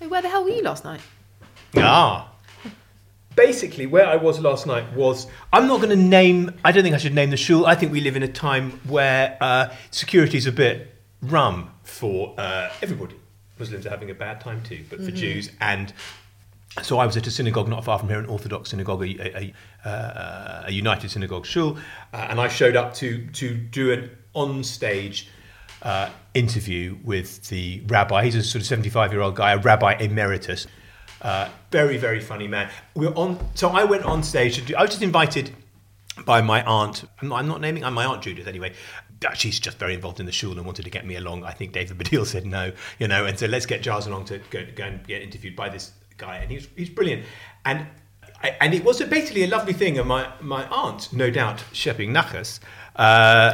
Hey, where the hell were you last night? Ah. Basically, where I was last night was I'm not going to name. I don't think I should name the shul. I think we live in a time where uh, security is a bit rum for uh, everybody. Muslims are having a bad time too, but for Jews and. So I was at a synagogue not far from here, an Orthodox synagogue, a, a, a, a United Synagogue shul, uh, and I showed up to to do an on-stage uh, interview with the rabbi. He's a sort of 75 year old guy, a rabbi emeritus. Uh, very, very funny man. We are on. So I went on stage. To do, I was just invited by my aunt. I'm not, I'm not naming. I'm my aunt Judith anyway. She's just very involved in the shul and wanted to get me along. I think David Baddiel said no, you know, and so let's get Giles along to go, go and get interviewed by this guy, and he's he's brilliant. And I- and it was a, basically a lovely thing. And my my aunt, no doubt, Shepping Nachas. Uh,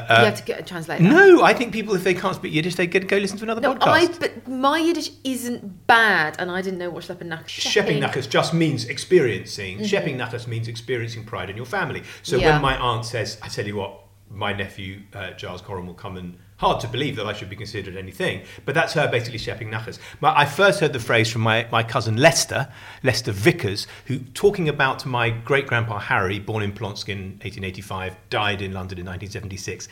uh, you have to get a translator. no, I think people, if they can't speak Yiddish, they get, go listen to another No, podcast. I. But my Yiddish isn't bad, and I didn't know what Schleppen nach. Shepping Nachas just means experiencing. Shepping Nachas means experiencing pride in your family. So Mm-hmm. Yeah. when my aunt says, I tell you what, my nephew uh, Giles Coren will come and hard to believe that I should be considered anything, but that's her basically Shepping. But I first heard the phrase from my, my cousin Lester, Lester Vickers, who talking about my great grandpa Harry, born in Plonskin 1885, died in London in 1976.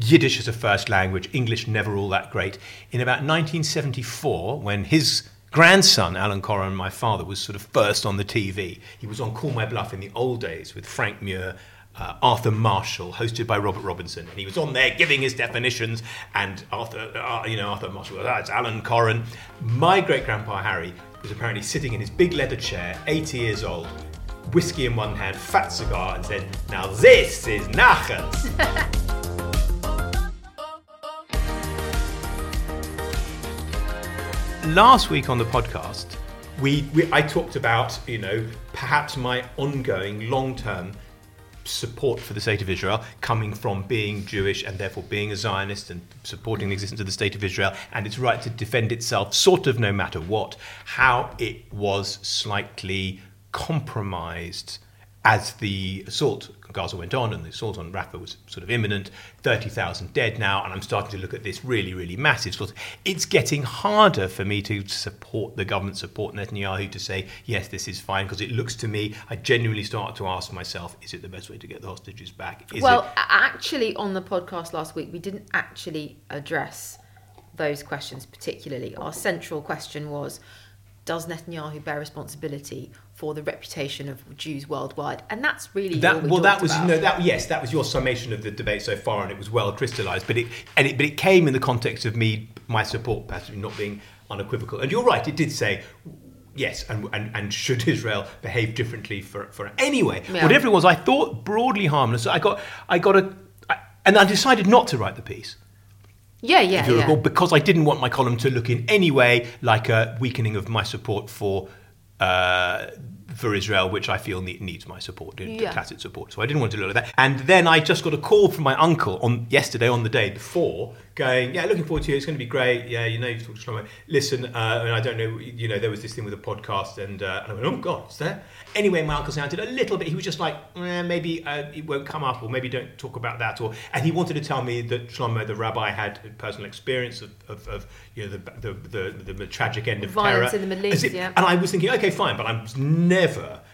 Yiddish as a first language, English never all that great. In about 1974, when his grandson, Alan Coren, my father, was sort of first on the TV, he was on Call My Bluff in the old days with Frank Muir. Uh, Arthur Marshall, hosted by Robert Robinson, and he was on there giving his definitions. And Arthur, uh, you know, Arthur Marshall, ah, it's Alan Coren. My great grandpa Harry was apparently sitting in his big leather chair, 80 years old, whiskey in one hand, fat cigar, and said, "Now this is nachas." last week on the podcast, we, we I talked about you know perhaps my ongoing long term support for the state of Israel coming from being Jewish and therefore being a Zionist and supporting the existence of the state of Israel and its right to defend itself, sort of no matter what. How it was slightly compromised as the assault Gaza went on and the assault on Rafah was sort of imminent, 30,000 dead now, and I'm starting to look at this really, really massive sort of, it's getting harder for me to support the government, support Netanyahu to say, yes, this is fine, because it looks to me, I genuinely start to ask myself, is it the best way to get the hostages back? Is well, it, actually, on the podcast last week, we didn't actually address those questions particularly. Our central question was Does Netanyahu bear responsibility for the reputation of Jews worldwide? And that's really all that we well that was about. no that yes that was your summation of the debate so far and it was well crystallized but it and it but it came in the context of me my support passively not being unequivocal and you're right it did say yes and and, and should Israel behave differently for for anyway Yeah. whatever it was I thought broadly harmless I got I got a I, and I decided not to write the piece Yeah, yeah, if you yeah. recall, because I didn't want my column to look in any way like a weakening of my support for uh, for Israel, which I feel ne- needs my support, Yeah. tacit support. So I didn't want to do look at that. And then I just got a call from my uncle on yesterday, on the day before, going, "Yeah, looking forward to it. It's going to be great. Yeah, you know, you've talked to Shlomo. Listen, uh, and I don't know, you know, there was this thing with a podcast, and, uh, and I went, oh God, is there? Anyway, my uncle sounded a little bit. He was just like, eh, maybe uh, it won't come up, or maybe don't talk about that, or and he wanted to tell me that Shlomo, the rabbi, had a personal experience of, of, of you know, the, the, the, the, tragic end of Violence terror. in the Middle East, it- yeah. And I was thinking, okay, fine, but I'm never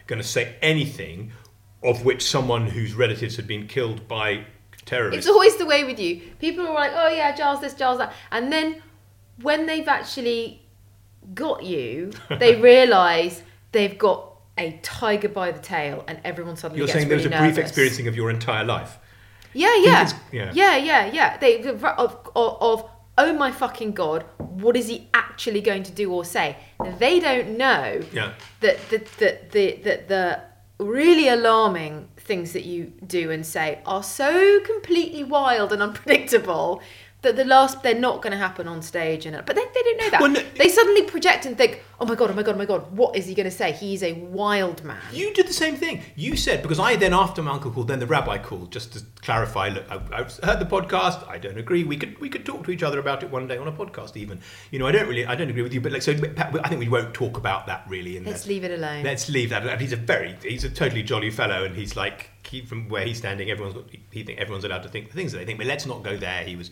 going to say anything of which someone whose relatives had been killed by terrorists. It's always the way with you. People are like, oh yeah, Giles this, Giles that. And then when they've actually got you, they realise they've got a tiger by the tail and everyone suddenly You're saying there was really a brief experiencing of your entire life. Yeah, yeah. yeah. yeah, yeah, yeah. They of, of, of oh my fucking god, what is he actually going to do or say? They don't know Yeah. that the the, the really alarming things that you do and say are so completely wild and unpredictable that the last they're not going to happen on stage and but they, they don't know that Well, no- they suddenly project and think oh my god oh my god oh my god what is he going to say he's a wild man You did the same thing. You said because I then after my uncle called, then the rabbi called just to clarify. Look, I, I've heard the podcast. I don't agree. We could we could talk to each other about it one day on a podcast. Even you know I don't really I don't agree with you. But like so I think we won't talk about that really. In let's leave it alone Let's leave that. He's a very, he's a totally jolly fellow, and he's like, from where he's standing, everyone's got, he think everyone's allowed to think the things that they think. But let's not go there. He was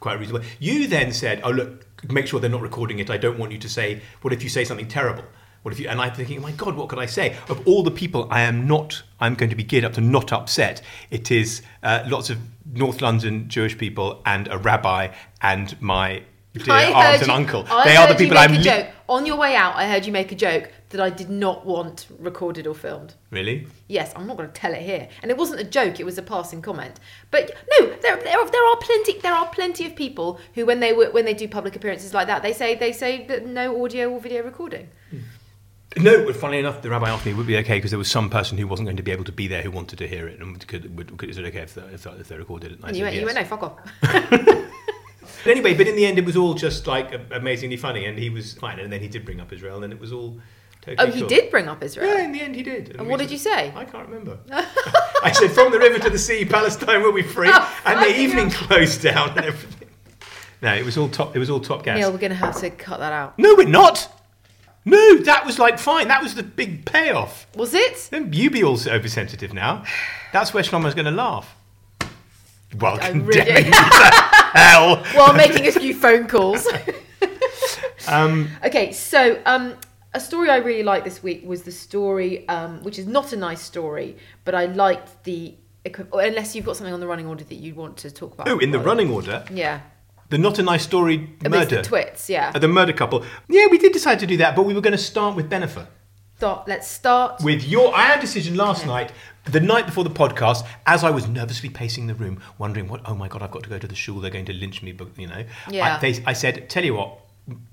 quite reasonable. You then said, "Oh look, make sure they're not recording it. I don't want you to say, what if you say something terrible? What if you? And I'm thinking, oh my God, what could I say? Of all the people, I am not. I'm going to be geared up to not upset. It is uh, lots of North London Jewish people and a rabbi and my dear I aunt heard and you- uncle. I they are the people I'm. li-. On your way out, I heard you make a joke that I did not want recorded or filmed. Really? Yes, I'm not going to tell it here. And it wasn't a joke; it was a passing comment. But no, there, there, are, there are plenty. There are plenty of people who, when they when they do public appearances like that, they say they say that no audio or video recording. Hmm. No, but funnily enough, the rabbi asked me it would be okay because there was some person who wasn't going to be able to be there who wanted to hear it, and could, would, could, is it okay if they, if, they- if they recorded it? And And you went, yes. you went, no, fuck off. But anyway, but in the end, it was all just like amazingly funny, and he was fine. And then he did bring up Israel, and it was all totally. Oh, he cool. did bring up Israel. Yeah, in the end, he did. And what did you say? I can't remember. I said, "From the river to the sea, Palestine will be free," Oh, and the evening closed down and everything. No, it was all top. It was all top gas. Neil, we're going to have to cut that out. No, we're not. No, that was like fine. That was the big payoff. Was it? Then you be all oversensitive now. That's where Shlomo's going to laugh. Well, oh, condemning really- hell. While making a few phone calls. Um, Okay, so um, a story I really liked this week was the story, um, which is not a nice story, but I liked the. Unless you've got something on the running order that you want to talk about. oh, in the running order, Yeah. the not a nice story murder. the twits, yeah. Uh, the murder couple. Yeah, we did decide to do that, but we were going to start with Bennifer. Start, let's start. With your, I had a decision last Yeah. night, the night before the podcast, as I was nervously pacing the room, wondering what. Oh my god, I've got to go to the shul. They're going to lynch me, but you know. Yeah. I, they, I said, tell you what,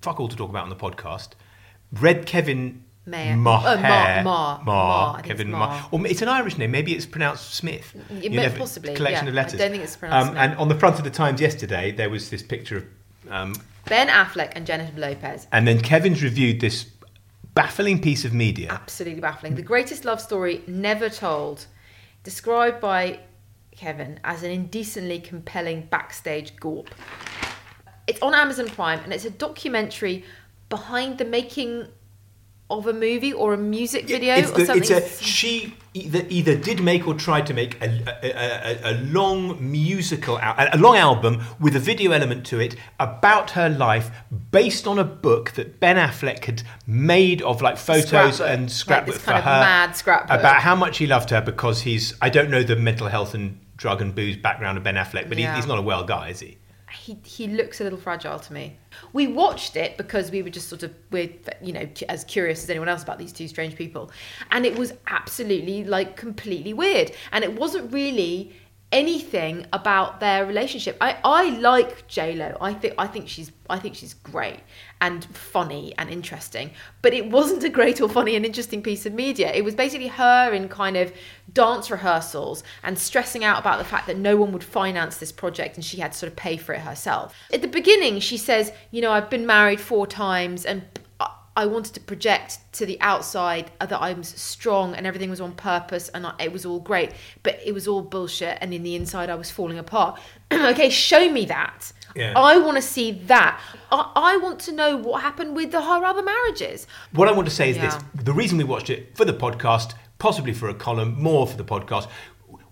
fuck all to talk about on the podcast. Red Kevin. Maher. Maher. Mar- Mar. Mar. Mar. Kevin. Mar. Or it's an Irish name. Maybe it's pronounced Smith. It You may- never- possibly, Collection yeah. of letters. I don't think it's pronounced Um, Smith. and on the front of the Times yesterday, there was this picture of. Um, Ben Affleck and Jennifer Lopez. and then Kevin's reviewed this baffling piece of media. Absolutely baffling. The greatest love story never told. Described by Kevin as an indecently compelling backstage gorp. It's on Amazon Prime and it's a documentary behind the making of a movie or a music video or the- something. it's a she either either did make or tried to make a, a, a, a long musical al- a long album with a video element to it about her life based on a book that Ben Affleck had made of like photos Scrapbook. and Like scrapbook this for kind of her mad scrapbook. about how much he loved her because he's I don't know the mental health and drug and booze background of Ben Affleck but he, he's not a well guy is he he he looks a little fragile to me. We watched it because we were just sort of we're you know as curious as anyone else about these two strange people, and it was absolutely like completely weird, and it wasn't really anything about their relationship. I I like J Lo. I think I think she's I think she's great and funny and interesting, but it wasn't a great or funny and interesting piece of media. It was basically her in kind of dance rehearsals and stressing out about the fact that no one would finance this project and she had to sort of pay for it herself. At the beginning, she says, You know, I've been married four times and I- I wanted to project to the outside that I'm strong and everything was on purpose and I- it was all great, but it was all bullshit and in the inside I was falling apart. okay, show me that. Yeah. I want to see that. I, I want to know what happened with the, her other marriages. What I want to say is Yeah. this: the reason we watched it for the podcast, possibly for a column, more for the podcast.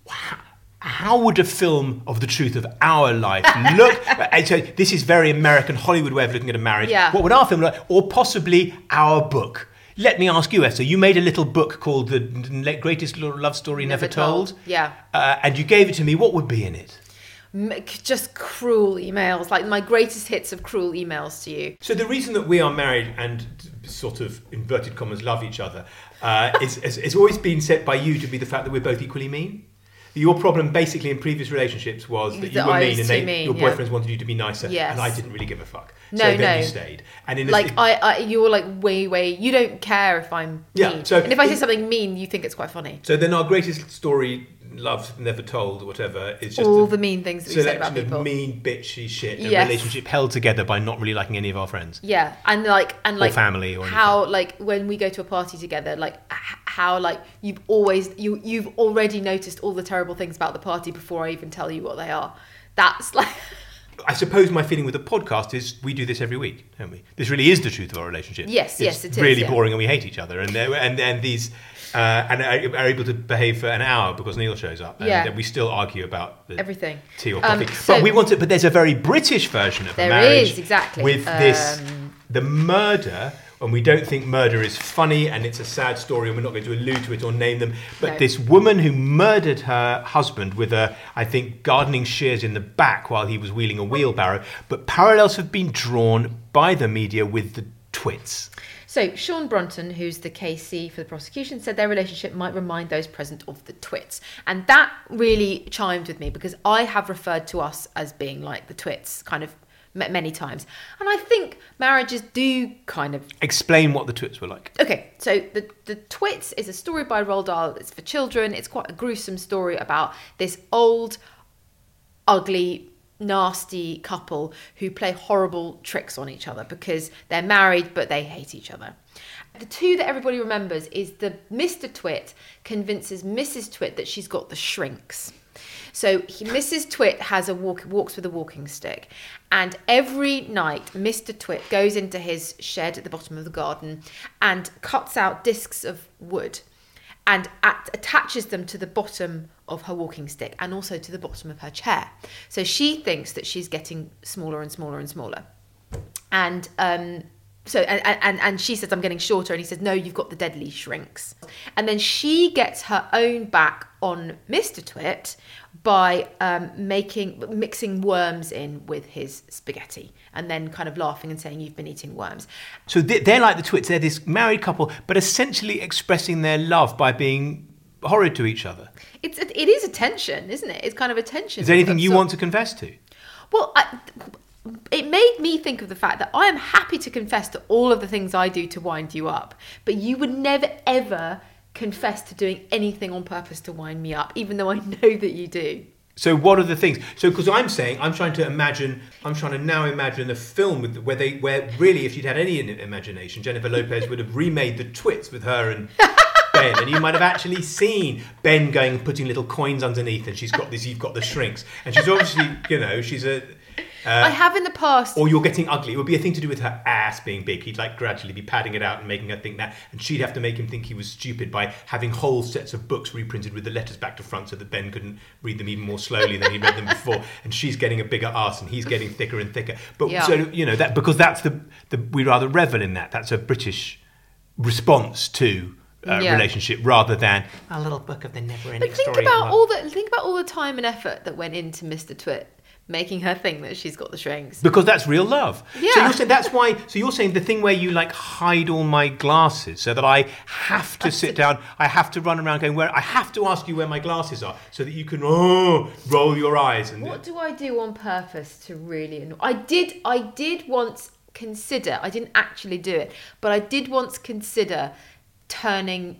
h- How would a film of the truth of our life look? so this is very American Hollywood way of looking at a marriage. Yeah. What would our film look like? Or possibly our book? Let me ask you, Esther. You made a little book called "The Greatest Love Story Never, Never Told. Told." Yeah. Uh, and you gave it to me. What would be in it? Just cruel emails, like my greatest hits of cruel emails to you. So the reason that we are married and sort of inverted commas love each other uh, is, is, is always been said by you to be the fact that we're both equally mean. Your problem, basically, in previous relationships was that you were mean and they, mean, your yeah. boyfriends wanted you to be nicer, Yes. and I didn't really give a fuck. No, so then no. you stayed. And in a, Like I, I, you're like way, way. You don't care if I'm Yeah, mean, so and if I say something mean, you think it's quite funny. so then our greatest story, love never told, or whatever, is just All a the mean things that we said about selection people. of mean, bitchy shit. A Yes. relationship held together by not really liking any of our friends. Yeah, and like and like family or how like when we go to a party together, like h- how like you've always you you've already noticed all the terrible things about the party before I even tell you what they are. That's like I suppose my feeling with the podcast is we do this every week, don't we? This really is the truth of our relationship. Yes, it's yes, it is, Really yeah. boring, and we hate each other, and there- and and these uh, and are, are able to behave for an hour because Neil shows up, and Yeah. then we still argue about the Everything. tea or Um, coffee. so- but we want it. But there's a very British version of There marriage. is, exactly. With this, Um, the murder. And we don't think murder is funny and it's a sad story and we're not going to allude to it or name them. But No. this woman who murdered her husband with a, I think, gardening shears in the back while he was wheeling a wheelbarrow. But parallels have been drawn by the media with the twits. So, Sean Brunton, who's the KC for the prosecution, said their relationship might remind those present of the twits. And that really chimed with me because I have referred to us as being like the twits kind of many times. And I think marriages do kind of Explain what the twits were like. Okay, so the the Twits is a story by Roald Dahl. It's for children. It's quite a gruesome story about this old, ugly, nasty couple who play horrible tricks on each other because they're married but they hate each other. The two that everybody remembers is the Mr. Twit convinces Mrs. Twit that she's got the shrinks. So he, Mrs. Twit has a walk, walks with a walking stick, and every night Mr. Twit goes into his shed at the bottom of the garden and cuts out discs of wood, and at, attaches them to the bottom of her walking stick and also to the bottom of her chair. So she thinks that she's getting smaller and smaller and smaller, and um, so and, and and she says I'm getting shorter, and he says no, you've got the deadly shrinks, and then she gets her own back on Mr. Twit by um, making mixing worms in with his spaghetti, and then kind of laughing and saying you've been eating worms. So they- they're like the twits. They're this married couple, but essentially expressing their love by being horrid to each other. It's it is a tension, isn't it? It's kind of a tension. Is there anything you want to confess to? Well, I, it made me think of the fact that I am happy to confess to all of the things I do to wind you up, but you would never ever confess to doing anything on purpose to wind me up, even though I know that you do. So what are the things? So because I'm saying I'm trying to imagine, I'm trying to now imagine a film with where they where really if you'd had any imagination, Jennifer Lopez would have remade the Twits with her and Ben, and you might have actually seen Ben going putting little coins underneath, and she's got this. You've got the shrinks, and she's obviously you know she's a. I have in the past. Or you're getting ugly. It would be a thing to do with her ass being big. He'd like gradually be padding it out and making her think that, and she'd have to make him think he was stupid by having whole sets of books reprinted with the letters back to front, so that Ben couldn't read them even more slowly than he read them before. And she's getting a bigger ass, and he's getting thicker and thicker. But Yeah. so you know that because that's the, the we rather revel in that. That's a British response to. Uh, Yeah. relationship rather than a little book of the never-ending but think story. about all the think about all the time and effort that went into Mr. Twit making her think that she's got the shrinks. Because that's real love. So Yeah. you're saying that's why. So you're saying the thing where you like hide all my glasses, so that I have to sit down, I have to run around going where I have to ask you where my glasses are, so that you can oh roll your eyes and. What do I do on purpose to really annoy? I did. I did once consider. I didn't actually do it, but I did once consider turning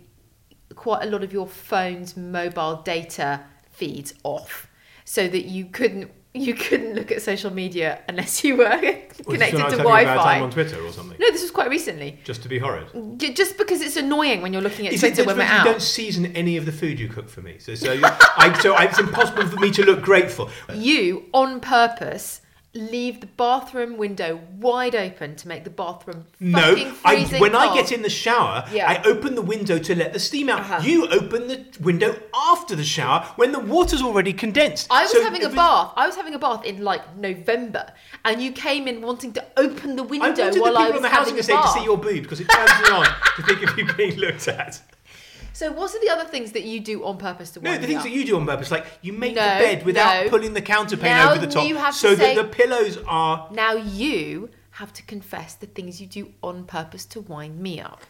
quite a lot of your phone's mobile data feeds off, so that you couldn't you couldn't look at social media unless you were Was this when connected to Wi-Fi. on Twitter or something, No, this was quite recently. just to be horrid. Just because it's annoying when you're looking at Is it Twitter when we're out. you don't season any of the food you cook for me? So, so, I, so it's impossible for me to look grateful. you on purpose leave the bathroom window wide open to make the bathroom No, fucking I, when I get in the shower, Yeah. I open the window to let the steam out. Uh-huh. You open the window after the shower when the water's already condensed. I was So having a it- bath. I was having a bath in like November, and you came in wanting to open the I window the while people I was on the having housing a estate to see your boob because it turns me on to think of you being looked at. So, what are the other things that you do on purpose to No, wind the me thing up? that you do on purpose, like you make No, the bed without no. pulling the counterpane Now over the top, you have to so say- that the pillows are. Now you have to confess the things you do on purpose to wind me up.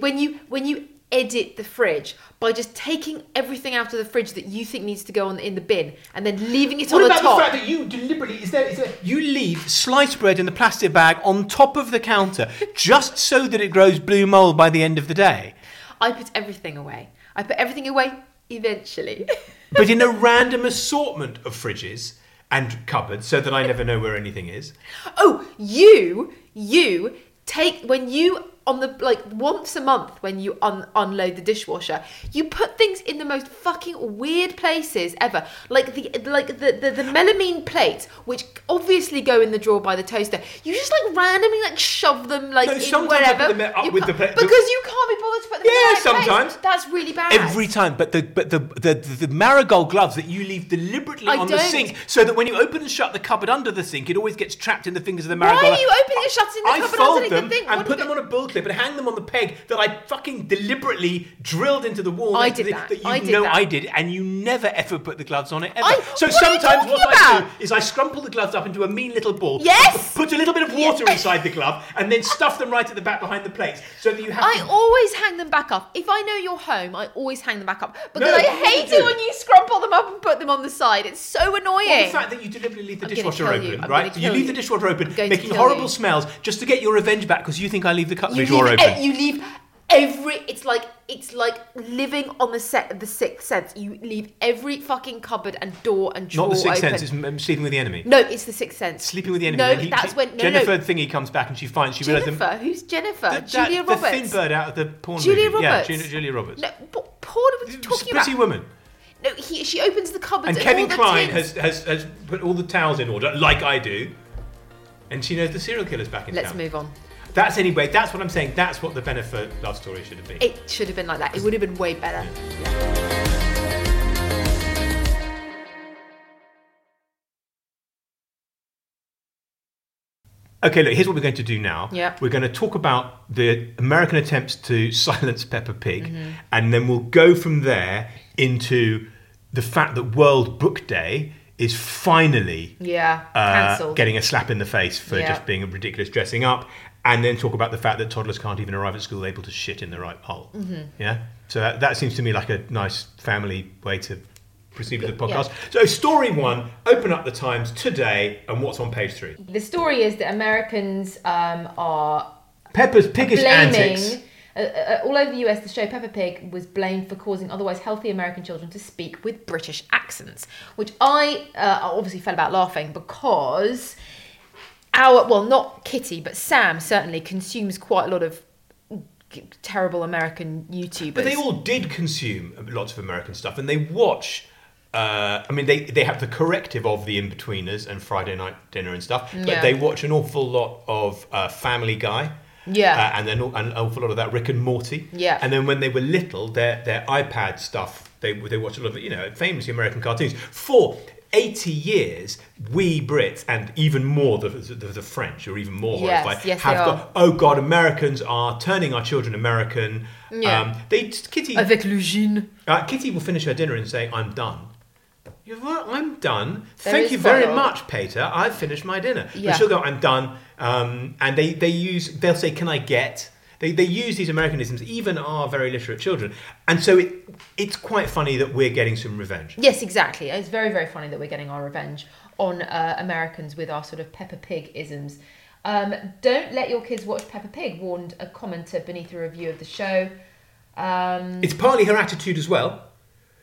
When you when you edit the fridge by just taking everything out of the fridge that you think needs to go on in the bin and then leaving it What on the. What about top. the fact that you deliberately is there, is there you leave sliced bread in the plastic bag on top of the counter just so that it grows blue mold by the end of the day? I put everything away. I put everything away eventually. but in a random assortment of fridges and cupboards so that I never know where anything is. oh, you you take when you on the like once a month when you un- unload the dishwasher, you put things in the most fucking weird places ever. Like the like the the, the melamine plates, which obviously go in the drawer by the toaster. You just like randomly like shove them like No, in sometimes I put wherever them up You with the pla- because you can't be bothered to put them in Yeah, the right place. sometimes. That's really bad. Every time, but the but the the, the, the marigold gloves that you leave deliberately I on the don't. sink, so that when you open and shut the cupboard under the sink, it always gets trapped in the fingers of the marigold Why are you opening and shutting the I cupboard fold underneath them the thing? and What put do them on a bull clip and hang them on the peg that I fucking deliberately drilled into the wall. I did the- that. you I did know that. I did, and you never ever put the gloves on it ever. I- so what you sometimes what I do is I scrumple the gloves up into a mean little ball. Yes! Put a little bit of water inside the glove and then stuff them right at the back behind the plates, so that you have. I to always hang them back up. If I know you're home, I always hang them back up because No, I hate it when you scrumple them up and put them on the side. It's so annoying. Well, the fact that you deliberately leave the I'm dishwasher open, you. Right? You leave the dishwasher open, I'm going to making horrible you. smells just to get your revenge back because you think I leave the you drawer leave, open. you leave every. It's like it's like living on the set of The Sixth Sense. You leave every fucking cupboard and door and drawer open. Not the sixth open. sense, it's um, sleeping with the enemy. no, it's The Sixth Sense. Sleeping with the enemy. No, he- that's she- when no, Jennifer no. Thingy comes back and she finds she realizes Jennifer, who's Jennifer? the, Julia that, Roberts. the thin bird out of the porn Julia movie. Yeah, Julia, Julia Roberts. No, but Paul, what are you talking about? Pretty about? woman. No, he, she opens the cupboard And and, Kevin Kline has, has, has put all the towels in order, like I do. And she knows the serial killer's back in town. Let's move on. That's anyway, that's what I'm saying. That's what the Bennifer love story should have been. It should have been like that. It would have been way better. Okay, look, here's what we're going to do now. Yeah. We're going to talk about the American attempts to silence Peppa Pig, Mm-hmm. and then we'll go from there into the fact that World Book Day is finally Yeah, uh, cancelled. getting a slap in the face for Yeah. just being a ridiculous dressing up, and then talk about the fact that toddlers can't even arrive at school able to shit in the right hole. Mm-hmm. Yeah, so that, that seems to me like a nice family way to proceed with the Yeah. podcast. So, story one: open up the Times today, and what's on page three? The story is that Americans um, are Peppa's piggish blaming. antics. Uh, uh, all over the US, the show Peppa Pig was blamed for causing otherwise healthy American children to speak with British accents, which I uh, obviously fell about laughing because our, well, not Kitty, but Sam certainly consumes quite a lot of terrible American YouTubers. But they all did consume lots of American stuff, and they watch. Uh, I mean, they, they have the corrective of the In-Betweeners and Friday Night Dinner and stuff, but Yeah. they watch an awful lot of uh, Family Guy. Yeah. Uh, and then an awful lot of that Rick and Morty. Yeah. And then when they were little, their their iPad stuff, they they watched a lot of you know famously American cartoons for. 80 years, we Brits and even more the, the, the French are even more Yes, horrified. yes, have got, oh God, Americans are turning our children American. Yeah. Um, they Kitty Avec le gin. uh, Kitty will finish her dinner and say, "I'm done." You know what? I'm done. There Thank you very a much, Peter. I've finished my dinner. Yeah. But she'll go, "I'm done." Um, and they they use they'll say, "Can I get?" They, they use these Americanisms, even our very literate children, and so it it's quite funny that we're getting some revenge. Yes, exactly. It's very, very funny that we're getting our revenge on uh, Americans with our sort of Peppa Pig isms. Um, don't let your kids watch Peppa Pig, warned a commenter beneath a review of the show. Um, It's partly her attitude as well.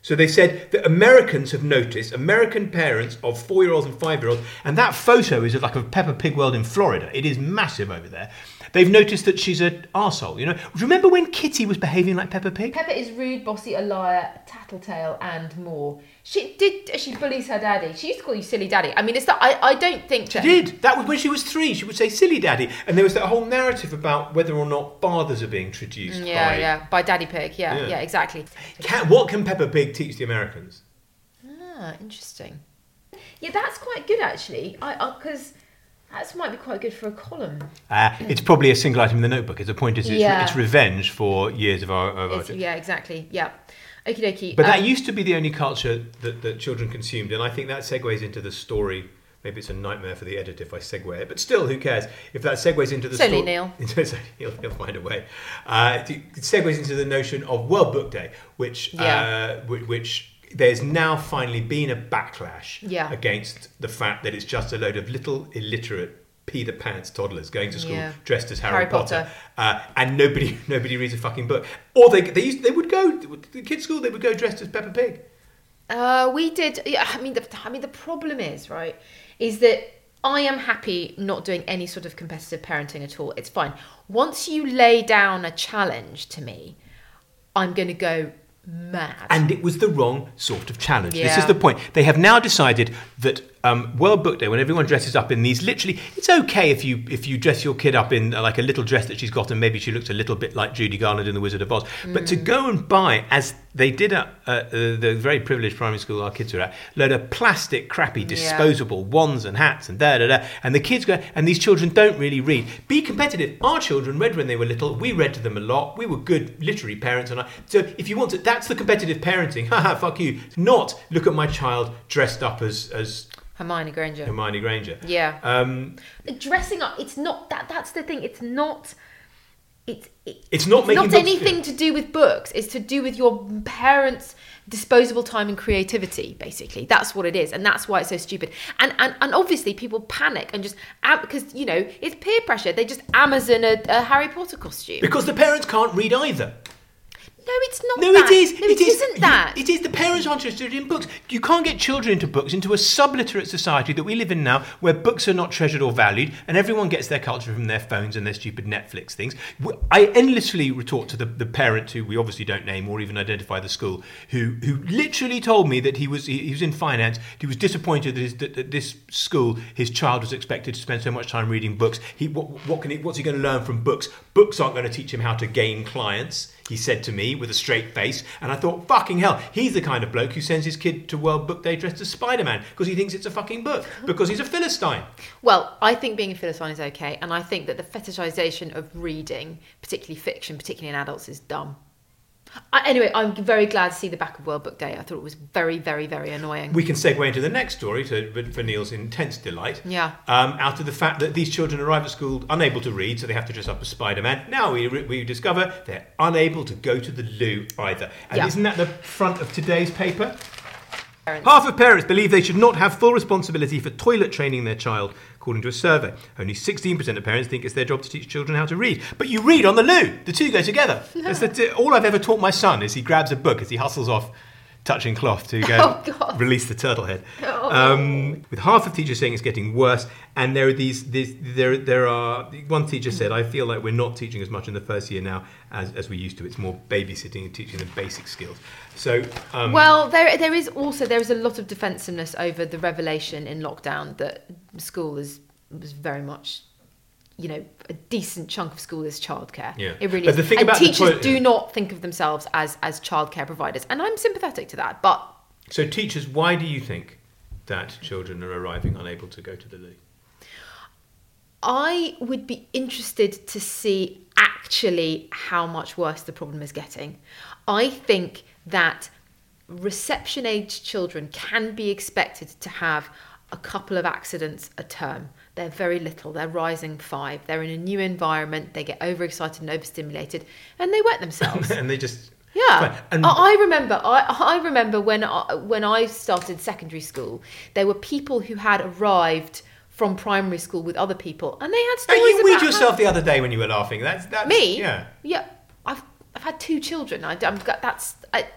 So they said that Americans have noticed, American parents of four year olds and five year olds, and that photo is of like a Peppa Pig world in Florida. It is massive over there. They've noticed that she's an arsehole, you know. Remember when Kitty was behaving like Peppa Pig? Peppa is rude, bossy, a liar, tattletale, and more. She did. She bullies her daddy. She used to call you silly daddy. I mean, it's that I. I don't think She that. did. That was when she was three. She would say silly daddy. And there was that whole narrative about whether or not fathers are being introduced Yeah, by yeah. By Daddy Pig. Yeah, Yeah. yeah, exactly. Can, what can Peppa Pig teach the Americans? Ah, interesting. Yeah, that's quite good actually. I because that might be quite good for a column. Uh, it's probably a single item in the notebook. It's a point is it's, Yeah. it's revenge for years of our, of our yeah, exactly. Yeah. Okie dokie. But that Um, used to be the only culture that, that children consumed, and I think that segues into the story. Maybe it's a nightmare for the editor if I segue it, but still, who cares? If that segues into the story. only Neil. He'll, he'll find a way. Uh, it segues into the notion of World Book Day, which Yeah. uh, which, which there's now finally been a backlash Yeah. against the fact that it's just a load of little illiterate Peter Pants toddlers going to school Yeah. dressed as Harry, Harry Potter, Potter. Uh, and nobody nobody reads a fucking book. Or they they used, they would go the kids' school they would go dressed as Peppa Pig. Uh, we did. Yeah, I mean, the, I mean, the problem is right, is that I am happy not doing any sort of competitive parenting at all. It's fine. Once you lay down a challenge to me, I'm going to go mad. And it was the wrong sort of challenge. This is the point. They have now decided that um, World Book Day, when everyone dresses up in these, literally, it's okay if you if you dress your kid up in uh, like a little dress that she's got, and maybe she looks a little bit like Judy Garland in The Wizard of Oz. But to go and buy, as they did at uh, uh, the very privileged primary school our kids were at, load of plastic, crappy, disposable wands and hats and da da da, and the kids go, and these children don't really read. Be competitive. Our children read when they were little. We read to them a lot. We were good literary parents, and I, so if you want to, that's the competitive parenting. Haha, fuck you. Not look at my child dressed up as as Hermione Granger. Hermione Granger. Yeah. Um, Dressing up, it's not that. That's the thing. It's not. It's it, It's not making not anything good. to do with books. It's to do with your parents' disposable time and creativity. Basically, that's what it is, and that's why it's so stupid. And and, and obviously, people panic and just because you know it's peer pressure. They just Amazon a, a Harry Potter costume. because the parents can't read either. No, it's not. No, that. it is. No, it is. isn't that. It is. The parents aren't interested in books. You can't get children into books into a subliterate society that we live in now, where books are not treasured or valued, and everyone gets their culture from their phones and their stupid Netflix things. I endlessly retort to the, the parent who we obviously don't name or even identify the school, who who literally told me that he was he, he was in finance. He was disappointed that, his, that, that this school his child was expected to spend so much time reading books. He what, what can he, what's he going to learn from books? Books aren't going to teach him how to gain clients he said to me with a straight face. And I thought, fucking hell, he's the kind of bloke who sends his kid to World Book Day dressed as Spider Man because he thinks it's a fucking book, because he's a Philistine. Well, I think being a Philistine is okay, and I think that the fetishization of reading, particularly fiction, particularly in adults, is dumb. I, anyway, I'm very glad to see the back of World Book Day. I thought it was very, very, very annoying. We can segue into the next story to, for Neil's intense delight. Yeah. Um, out of the fact that these children arrive at school unable to read, so they have to dress up as Spider Man. Now we, we discover they're unable to go to the loo either. And Yeah. isn't that the front of today's paper? Parents. Half of parents believe they should not have full responsibility for toilet training their child, according to a survey. Only 16% of parents think it's their job to teach children how to read. But you read on the loo. The two go together. That's the t- all I've ever taught my son is he grabs a book as he hustles off touching cloth to go Oh, release the turtle head. Oh. Um, with half of teachers saying it's getting worse, and there are these, these there there are one teacher said I feel like we're not teaching as much in the first year now as, as we used to. It's more babysitting and teaching the basic skills. So um, Well, there there is also there is a lot of defensiveness over the revelation in lockdown that school is was very much, you know, a decent chunk of school is childcare. Yeah. it really But is. the thing and about teachers do not think of themselves as as childcare providers, and I'm sympathetic to that. But So, teachers, why do you think that children are arriving unable to go to the loo? I would be interested to see actually how much worse the problem is getting. I think that reception age children can be expected to have a couple of accidents a term. They're very little, they're rising five, they're in a new environment, they get overexcited and overstimulated, and they wet themselves. and they just Yeah, And- I, I remember. I, I remember when I, when I started secondary school, there were people who had arrived from primary school with other people, and they had stories you weed yourself how- the other day when you were laughing. That's, that's me. Yeah. yeah. I've I've had two children. I, am that's. I,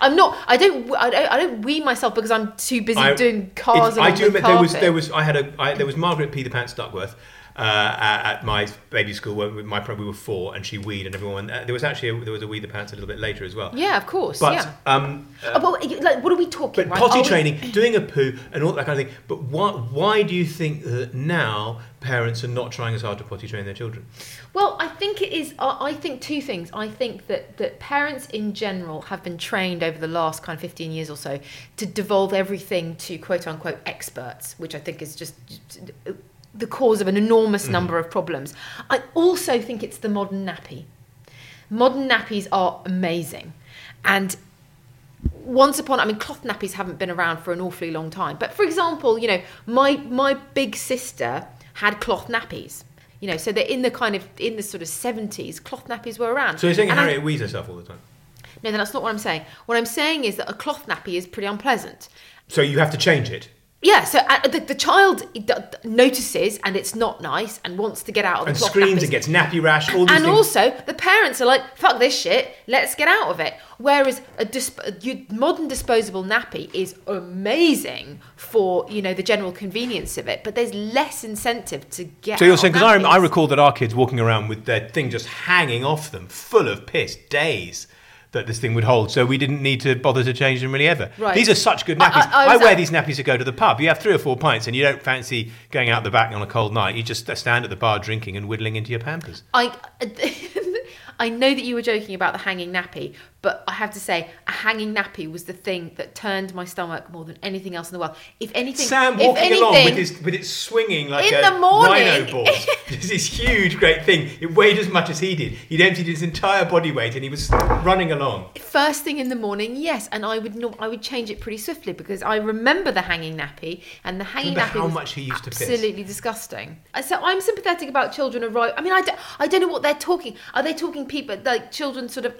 I'm not. I don't. I don't. I don't wee myself because I'm too busy I- doing cars I do admit there was there was I had a I, there was Margaret P the Pants Duckworth uh, at, my baby school when we- my we were four and she weed and everyone uh, there was actually a, there was a wee the pants a little bit later as well. Yeah, of course. But yeah. um, Oh, well, like, what are we talking? But right? potty Are we- training, doing a poo, and all that kind of thing. But why, why do you think that now parents are not trying as hard to potty train their children? Well, I think it is. I I think two things. I think that that parents in general have been trained over the last kind of fifteen years or so to devolve everything to quote unquote experts, which I think is just the cause of an enormous mm. number of problems. I also think it's the modern nappy. Modern nappies are amazing, and once upon I mean cloth nappies haven't been around for an awfully long time. But for example, you know, my my big sister had cloth nappies. You know, so they're in the kind of in the sort of seventies, cloth nappies were around. So you're saying And I- Harriet herself all the time. no, that's not what I'm saying. What I'm saying is that a cloth nappy is pretty unpleasant. So you have to change it. Yeah, so uh, the, the child notices and it's not nice and wants to get out of the And cloth screams nappies. and gets nappy rash, and things. also the parents are like fuck this shit let's get out of it whereas a disp- a you- modern disposable nappy is amazing for you know the general convenience of it but there's less incentive to get so you're saying, because I, I recall that our kids walking around with their thing just hanging off them, full of piss, days. That this thing would hold, so we didn't need to bother to change them really ever. Right. These are such good nappies. I- I, I was wear at- these nappies to go to the pub. You have three or four pints, and you don't fancy going out the back on a cold night. You just stand at the bar drinking and whittling into your Pampers. I, I know that you were joking about the hanging nappy, but I have to say, a hanging nappy was the thing that turned my stomach more than anything else in the world. If anything, Sam walking anything, along with his with it swinging like In a the morning. rhino balls. It's this huge, great thing. It weighed as much as he did. He'd emptied his entire body weight, and he was running along. First thing in the morning, yes, and I would not, I would change it pretty swiftly because I remember the hanging nappy and the hanging Remember nappy how was much he used to piss? absolutely disgusting. Uh, So I'm sympathetic about children arrive. I mean, I don't, I don't know what they're talking. Are they talking people like children sort of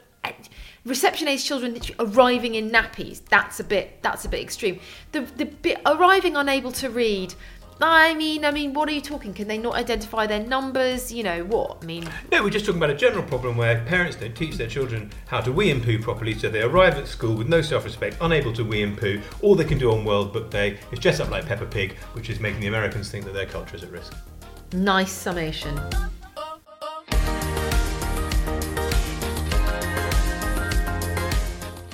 reception age children literally arriving in nappies? That's a bit that's a bit extreme. The the bit arriving unable to read. I mean, I mean, what are you talking? Can they not identify their numbers? You know what? I mean, No, we're just talking about a general problem where parents don't teach their children how to wee and poo properly, so they arrive at school with no self-respect, unable to wee and poo. All they can do on World Book Day is dress up like Peppa Pig, which is making the Americans think that their culture is at risk. nice summation.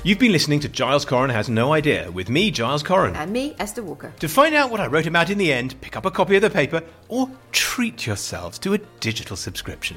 You've been listening to Giles Coren Has No Idea with me, Giles Coren. And me, Esther Walker. To find out what I wrote about in the end, pick up a copy of the paper or treat yourselves to a digital subscription.